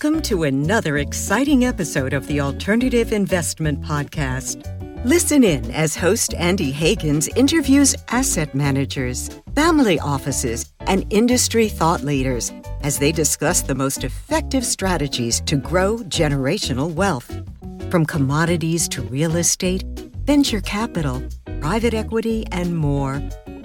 Welcome to another exciting episode of the Alternative Investment Podcast. Listen in as host Andy Hagans interviews asset managers, family offices, and industry thought leaders as they discuss the most effective strategies to grow generational wealth. From commodities to real estate, venture capital, private equity, and more,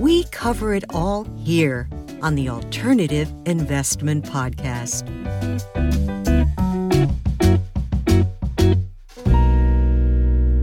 we cover it all here on the Alternative Investment Podcast.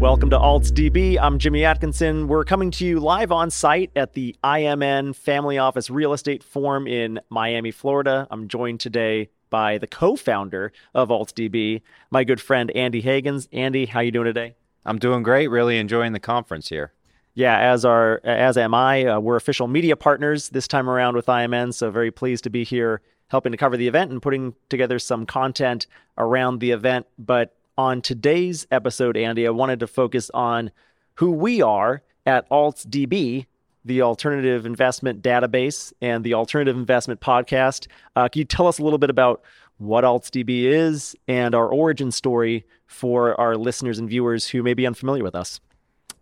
Welcome to Alts DB. I'm Jimmy Atkinson. We're coming to you live on site at the IMN Family Office Real Estate Forum in Miami, Florida. I'm joined today by the co-founder of Alts DB, my good friend Andy Hagans. Andy, how you doing today? I'm doing great. Really enjoying the conference here. Yeah, as are as am I. Uh, we're official media partners this time around with IMN, so very pleased to be here helping to cover the event and putting together some content around the event. But on today's episode, Andy, I wanted to focus on who we are at AltsDB, the Alternative Investment Database and the Alternative Investment Podcast. Uh, can you tell us a little bit about what AltsDB is and our origin story for our listeners and viewers who may be unfamiliar with us?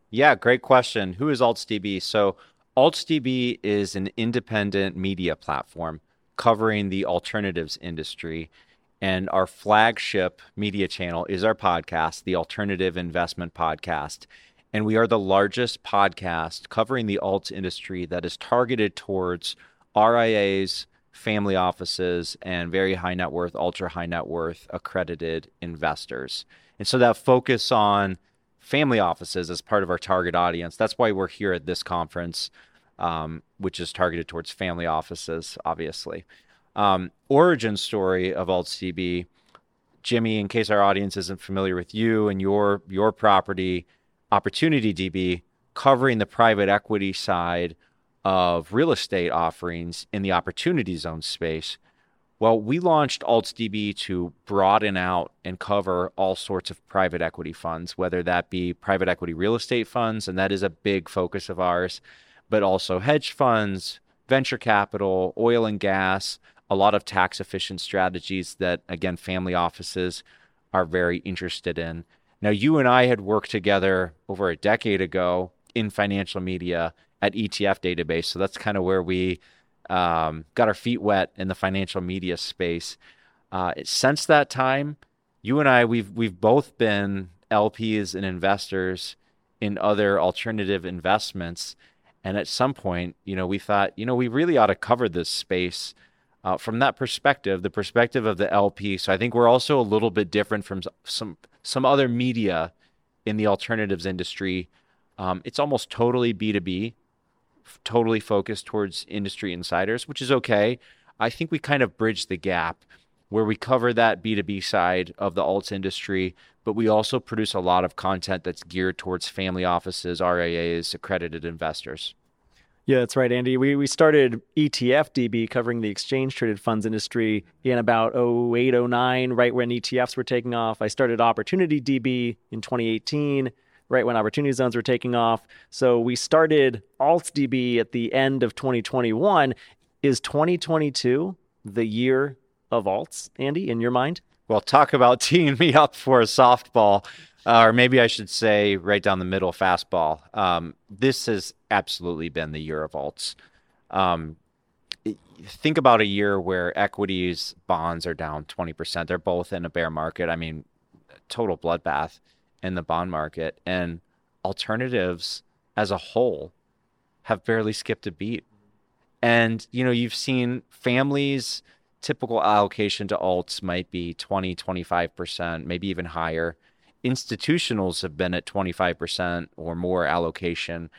Yeah, great question. Who is AltsDB? So, AltsDB is an independent media platform covering the alternatives industry. And our flagship media channel is our podcast, the Alternative Investment Podcast. And we are the largest podcast covering the alt industry that is targeted towards RIAs, family offices, and very high net worth, ultra high net worth accredited investors. And so that focus on family offices as part of our target audience. That's why we're here at this conference, um, which is targeted towards family offices, obviously. Um, origin story of AltsDB, Jimmy, in case our audience isn't familiar with you and your your property, Opportunity DB, covering the private equity side of real estate offerings in the opportunity zone space. Well, we launched AltsDB to broaden out and cover all sorts of private equity funds, whether that be private equity real estate funds, and that is a big focus of ours, but also hedge funds, venture capital, oil and gas, a lot of tax efficient strategies that, again, family offices are very interested in. Now, you and I had worked together over a decade ago in financial media at ETF Database. So that's kind of where we um, got our feet wet in the financial media space. Uh, since that time, you and I, we've we've both been LPs and investors in other alternative investments, and at some point, you know, we thought, you know, we really ought to cover this space uh, from that perspective, the perspective of the LP. So I think we're also a little bit different from some some other media in the alternatives industry. Um, it's almost totally B two B totally focused towards industry insiders, which is okay. I think we kind of bridge the gap where we cover that B2B side of the alts industry, but we also produce a lot of content that's geared towards family offices, RIAs, accredited investors. Yeah, that's right, Andy. We, we started ETF DB covering the exchange traded funds industry in about 08, 09, right when ETFs were taking off. I started Opportunity DB in 2018 right when opportunity zones were taking off. So we started AltsDB at the end of 2021. Is 2022 the year of alts, Andy, in your mind? Well, talk about teeing me up for a softball, uh, or maybe I should say right down the middle fastball. Um, this has absolutely been the year of alts. Um, think about a year where equities, bonds are down 20%. They're both in a bear market. I mean, total bloodbath in the bond market, and alternatives as a whole have barely skipped a beat. And you know, you've seen families typical allocation to alts might be 20, 25%, maybe even higher. Institutionals have been at 25% or more allocation,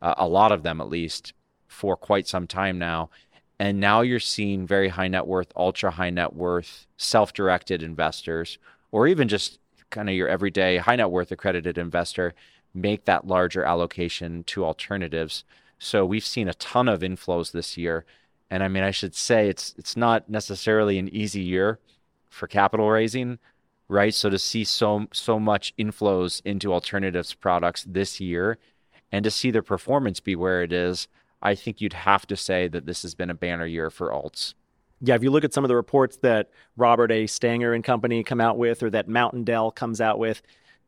uh, a lot of them at least, for quite some time now. And now you're seeing very high net worth, ultra high net worth, self directed investors, or even just kind of your everyday high net worth accredited investor make that larger allocation to alternatives. So we've seen a ton of inflows this year. And I mean, I should say it's it's not necessarily an easy year for capital raising, right? So to see so so much inflows into alternatives products this year and to see the performance be where it is, I think you'd have to say that this has been a banner year for alts. Yeah, if you look at some of the reports that Robert A. Stanger and company come out with, or that Mountain Dell comes out with,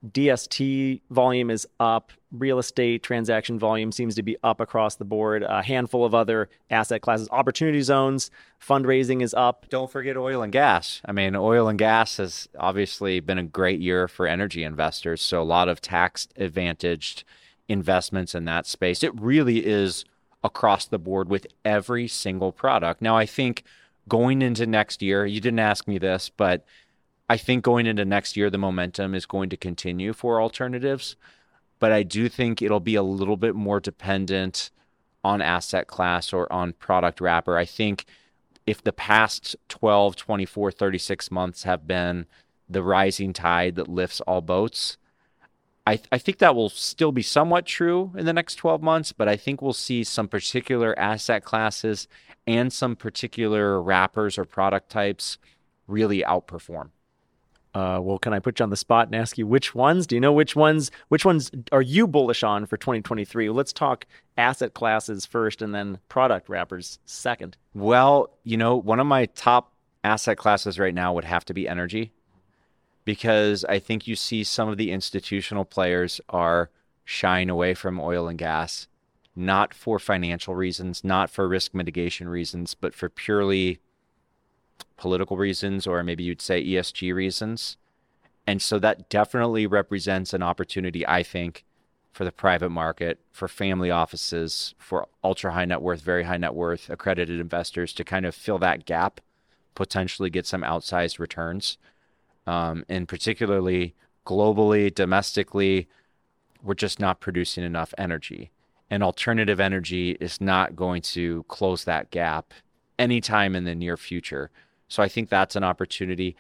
DST volume is up. Real estate transaction volume seems to be up across the board. A handful of other asset classes, opportunity zones, fundraising is up. Don't forget oil and gas. I mean, oil and gas has obviously been a great year for energy investors. So, a lot of tax advantaged investments in that space. It really is across the board with every single product. Now, I think going into next year, you didn't ask me this, but I think going into next year, the momentum is going to continue for alternatives, but I do think it'll be a little bit more dependent on asset class or on product wrapper. I think if the past 12, 24, 36 months have been the rising tide that lifts all boats, I, I think that will still be somewhat true in the next 12 months, but I think we'll see some particular asset classes and some particular wrappers or product types really outperform. Uh, well, can I put you on the spot and ask you which ones? Do you know which ones? Which ones are you bullish on for 2023? Let's talk asset classes first, and then product wrappers second. Well, you know, one of my top asset classes right now would have to be energy, because I think you see some of the institutional players are shying away from oil and gas, not for financial reasons, not for risk mitigation reasons, but for purely political reasons or maybe you'd say ESG reasons. And so that definitely represents an opportunity, I think, for the private market, for family offices, for ultra high net worth, very high net worth accredited investors to kind of fill that gap, potentially get some outsized returns. Um, and particularly globally, domestically, we're just not producing enough energy. And alternative energy is not going to close that gap anytime in the near future. So I think that's an opportunity.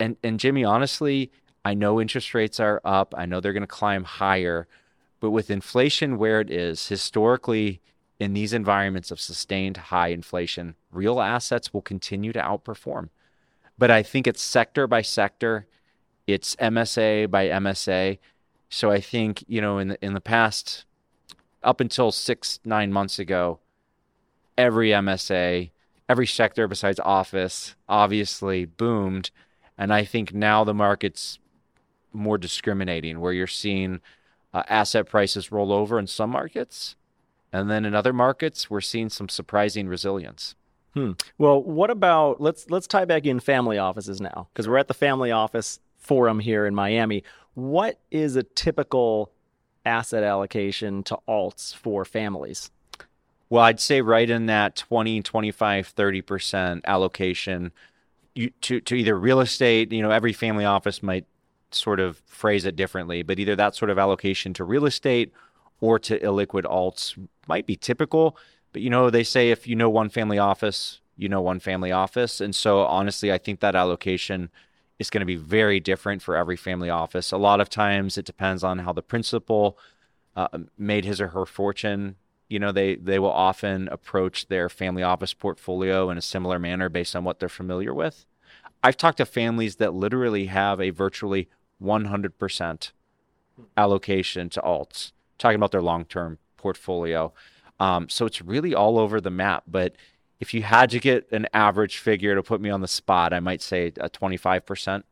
And and Jimmy, honestly, I know interest rates are up. I know they're going to climb higher, but with inflation where it is, historically in these environments of sustained high inflation, real assets will continue to outperform. But I think it's sector by sector, it's MSA by MSA. So I think, you know, in the, in the past up until 6 9 months ago, every MSA every sector besides office obviously boomed. And I think now the market's more discriminating, where you're seeing uh, asset prices roll over in some markets. And then in other markets, we're seeing some surprising resilience. Hmm. Well, what about let's let's tie back in family offices now because we're at the family office forum here in Miami. What is a typical asset allocation to alts for families? Well, I'd say right in that 20, 25, 30% allocation you, to, to either real estate, you know, every family office might sort of phrase it differently, but either that sort of allocation to real estate or to illiquid alts might be typical. But, you know, they say if you know one family office, you know one family office. And so, honestly, I think that allocation is going to be very different for every family office. A lot of times it depends on how the principal uh, made his or her fortune you know they they will often approach their family office portfolio in a similar manner based on what they're familiar with. I've talked to families that literally have a virtually 100% allocation to alts talking about their long-term portfolio. Um, so it's really all over the map but if you had to get an average figure to put me on the spot i might say a 25%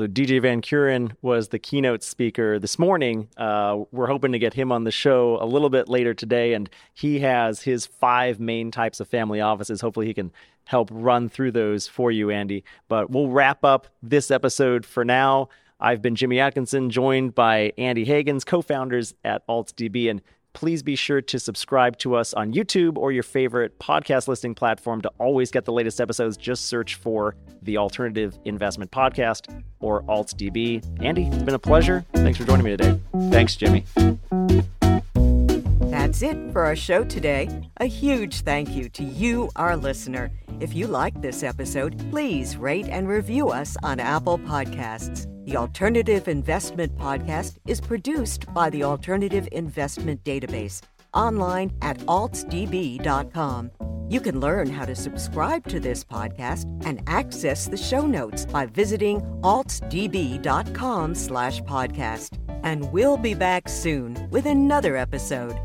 so DJ Van Kuren was the keynote speaker this morning. Uh, we're hoping to get him on the show a little bit later today, and he has his five main types of family offices. Hopefully, he can help run through those for you, Andy. But we'll wrap up this episode for now. I've been Jimmy Atkinson, joined by Andy Hagans, co-founders at AltsDB, and please be sure to subscribe to us on YouTube or your favorite podcast listening platform to always get the latest episodes. Just search for the Alternative Investment Podcast or AltsDB. Andy, it's been a pleasure. Thanks for joining me today. Thanks, Jimmy. That's it for our show today. A huge thank you to you, our listener. If you like this episode, please rate and review us on Apple Podcasts. The Alternative Investment Podcast is produced by the Alternative Investment Database online at altsdb.com. You can learn how to subscribe to this podcast and access the show notes by visiting altsdb.com slash podcast. And we'll be back soon with another episode.